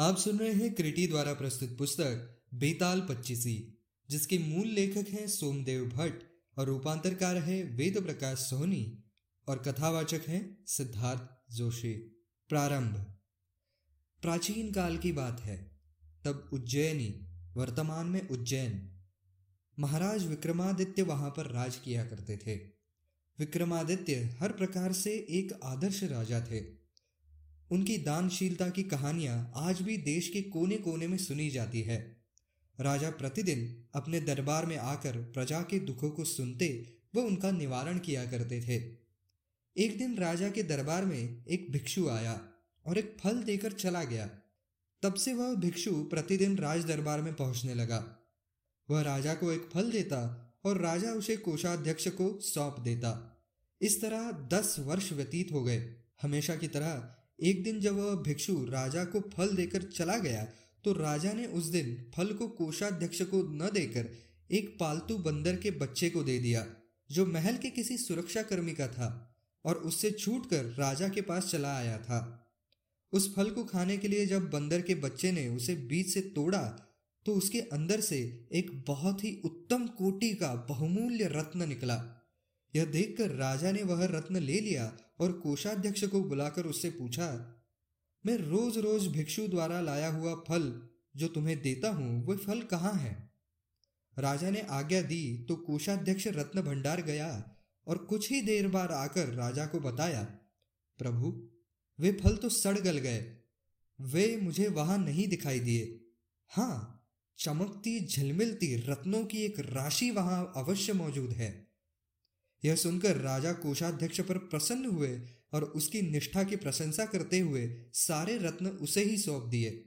आप सुन रहे हैं क्रिटी द्वारा प्रस्तुत पुस्तक, बेताल पच्चीसी, जिसके मूल लेखक हैं सोमदेव भट्ट और रूपांतरकार है वेद प्रकाश सोहनी और कथावाचक हैं सिद्धार्थ जोशी। प्रारंभ। प्राचीन काल की बात है। तब उज्जैनी, वर्तमान में उज्जैन। महाराज विक्रमादित्य वहाँ पर राज किया करते थे। विक्रमादित्य हर प्रकार से एक आदर्श राजा थे। उनकी दानशीलता की कहानियाँ आज भी देश के कोने कोने में सुनी जाती है। राजा प्रतिदिन अपने दरबार में आकर प्रजा के दुखों को सुनते व उनका निवारण किया करते थे। एक दिन राजा के दरबार में एक भिक्षु आया और एक फल देकर चला गया। तब से वह भिक्षु प्रतिदिन राज दरबार में पहुँचने लगा। वह राजा को एक फल देता और राजा उसे कोषाध्यक्ष को सौंप देता। इस तरह दस वर्ष व्यतीत हो गए। हमेशा की तरह एक दिन जब वह भिक्षु राजा को फल देकर चला गया तो राजा ने उस दिन फल को कोषाध्यक्ष को न देकर एक पालतू बंदर के बच्चे को दे दिया, जो महल के किसी सुरक्षा कर्मी का था और उससे छूटकर राजा के पास चला आया था। उस फल को खाने के लिए जब बंदर के बच्चे ने उसे बीच से तोड़ा तो उसके अंदर से एक बहुत ही उत्तम कोटि का बहुमूल्य रत्न निकला। यह देखकर राजा ने वह रत्न ले लिया और कोषाध्यक्ष को बुलाकर उससे पूछा, मैं रोज रोज भिक्षु द्वारा लाया हुआ फल जो तुम्हें देता हूँ वह फल कहाँ है? राजा ने आज्ञा दी तो कोषाध्यक्ष रत्न भंडार गया और कुछ ही देर बाद आकर राजा को बताया, प्रभु, वे फल तो सड़ गल गए, वे मुझे वहाँ नहीं दिखाई दिए। हाँ चमकती, झिलमिलती रत्नों की एक राशि वहाँ अवश्य मौजूद है। यह सुनकर राजा कोषाध्यक्ष पर प्रसन्न हुए और उसकी निष्ठा की प्रशंसा करते हुए सारे रत्न उसे ही सौंप दिए।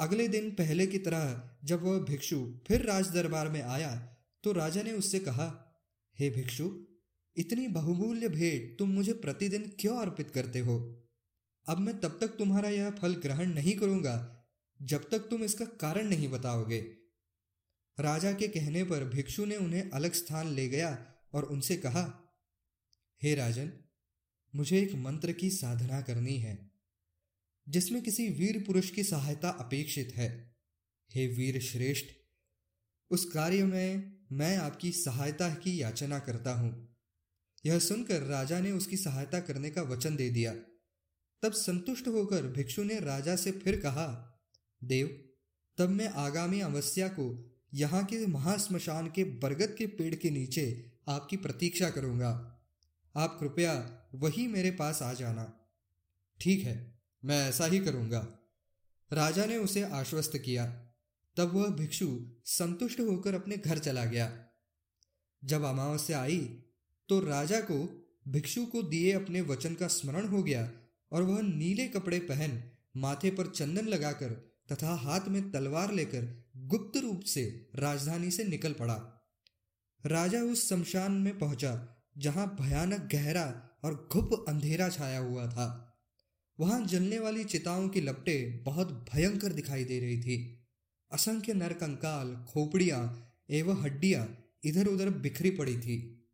अगले दिन पहले की तरह जब वह भिक्षु फिर राज दरबार में आया तो राजा ने उससे कहा, हे hey भिक्षु, इतनी बहुमूल्य भेंट तुम मुझे प्रतिदिन क्यों अर्पित करते हो? अब मैं तब तक तुम्हारा यह फल ग्रहण नहीं करूँगा, जब तक तुम इसका कारण नहीं बताओगे। राजा के कहने पर भिक्षु ने उन्हें अलग स्थान ले गया और उनसे कहा, हे राजन, मुझे एक मंत्र की साधना करनी है, जिसमें किसी वीर पुरुष की सहायता अपेक्षित है। हे वीर श्रेष्ठ, उस कार्य में मैं आपकी सहायता की याचना करता हूँ। यह सुनकर राजा ने उसकी सहायता करने का वचन दे दिया। तब संतुष्ट होकर भिक्षु ने राजा से फिर कहा, देव, तब मैं आगामी अवस्या को यहाँ के महाश्मशान के बरगद के पेड़ के नीचे आपकी प्रतीक्षा करूँगा। आप कृपया वही मेरे पास आ जाना। ठीक है, मैं ऐसा ही करूँगा। राजा ने उसे आश्वस्त किया। तब वह भिक्षु संतुष्ट होकर अपने घर चला गया। जब अमावस्या आई तो राजा को भिक्षु को दिए अपने वचन का स्मरण हो गया और वह नीले कपड़े पहन माथे पर चंदन लगाकर तथा हाथ में तलवार लेकर गुप्त रूप से राजधानी से निकल पड़ा। राजा उस शमशान में पहुँचा, जहाँ भयानक गहरा और घुप अंधेरा छाया हुआ था। वहाँ जलने वाली चिताओं की लपटे बहुत भयंकर दिखाई दे रही थी। असंख्य नरकंकाल, खोपड़ियाँ एवं हड्डियाँ इधर उधर बिखरी पड़ी थी।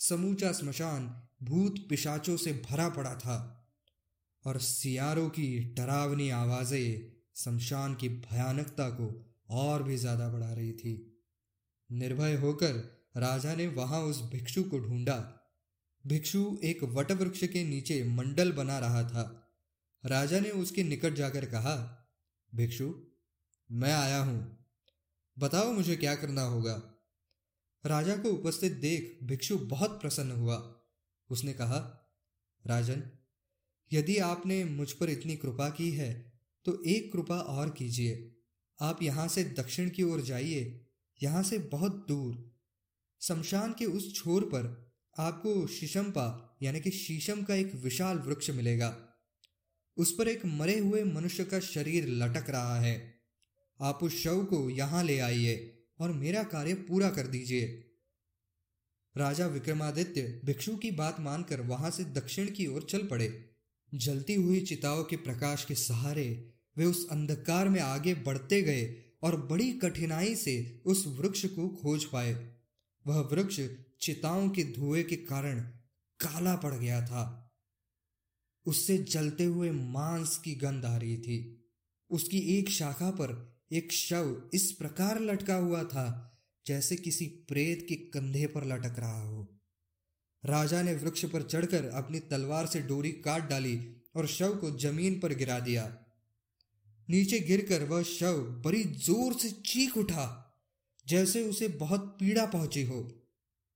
समूचा स्मशान भूत पिशाचों से भरा पड़ा था और सियारों की डरावनी आवाज़ें शमशान की भयानकता को और भी ज़्यादा बढ़ा रही थी। निर्भय होकर राजा ने वहाँ उस भिक्षु को ढूंढा। भिक्षु एक वटवृक्ष के नीचे मंडल बना रहा था। राजा ने उसके निकट जाकर कहा, भिक्षु, मैं आया हूँ। बताओ मुझे क्या करना होगा? राजा को उपस्थित देख भिक्षु बहुत प्रसन्न हुआ। उसने कहा, राजन, यदि आपने मुझ पर इतनी कृपा की है तो एक कृपा और कीजिए। आप यहाँ से दक्षिण की ओर जाइए। यहाँ से बहुत दूर शमशान के उस छोर पर आपको शीशमपा यानी कि शीशम का एक विशाल वृक्ष मिलेगा। उस पर एक मरे हुए मनुष्य का शरीर लटक रहा है। आप उस शव को यहाँ ले आइए और मेरा कार्य पूरा कर दीजिए। राजा विक्रमादित्य भिक्षु की बात मानकर वहाँ से दक्षिण की ओर चल पड़े। जलती हुई चिताओं के प्रकाश के सहारे वे उस अंधकार में आगे बढ़ते गए और बड़ी कठिनाई से उस वृक्ष को खोज पाए। वह वृक्ष चिताओं के धुएँ के कारण काला पड़ गया था। उससे जलते हुए मांस की गंध आ रही थी। उसकी एक शाखा पर एक शव इस प्रकार लटका हुआ था, जैसे किसी प्रेत के कंधे पर लटक रहा हो। राजा ने वृक्ष पर चढ़कर अपनी तलवार से डोरी काट डाली और शव को ज़मीन पर गिरा दिया। नीचे गिरकर वह शव बड़ी ज़ोर से चीख उठा। जैसे उसे बहुत पीड़ा पहुँची हो।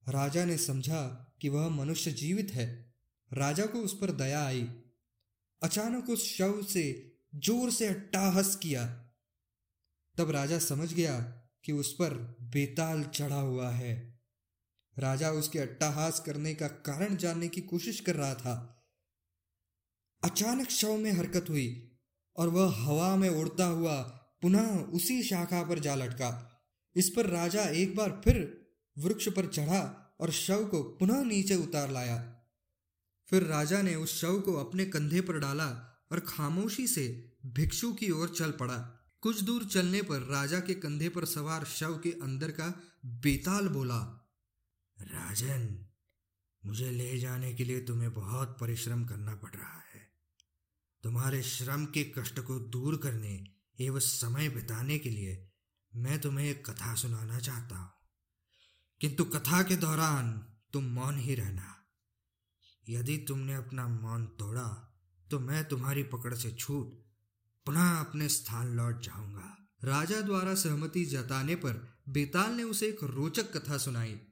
राजा ने समझा कि वह मनुष्य जीवित है। राजा को उस पर दया आई। अचानक उस शव से ज़ोर से अट्टाहस किया। तब राजा समझ गया कि उस पर बेताल चढ़ा हुआ है। राजा उसके अट्टाहास करने का कारण जानने की कोशिश कर रहा था। अचानक शव में हरकत हुई और वह हवा में उड़ता हुआ पुनः उसी शाखा पर जा लटका। इस पर राजा एक बार फिर वृक्ष पर चढ़ा और शव को पुनः नीचे उतार लाया। फिर राजा ने उस शव को अपने कंधे पर डाला और खामोशी से भिक्षु की ओर चल पड़ा। कुछ दूर चलने पर राजा के कंधे पर सवार शव के अंदर का बेताल बोला, राजन, मुझे ले जाने के लिए तुम्हें बहुत परिश्रम करना पड़ रहा है। तुम्हारे श्रम के कष्ट को दूर करने एवं समय बिताने के लिए मैं तुम्हें एक कथा सुनाना चाहता हूँ। किंतु कथा के दौरान तुम मौन ही रहना। यदि तुमने अपना मौन तोड़ा तो मैं तुम्हारी पकड़ से छूट पुनः अपने स्थान लौट जाऊँगा। राजा द्वारा सहमति जताने पर बेताल ने उसे एक रोचक कथा सुनाई।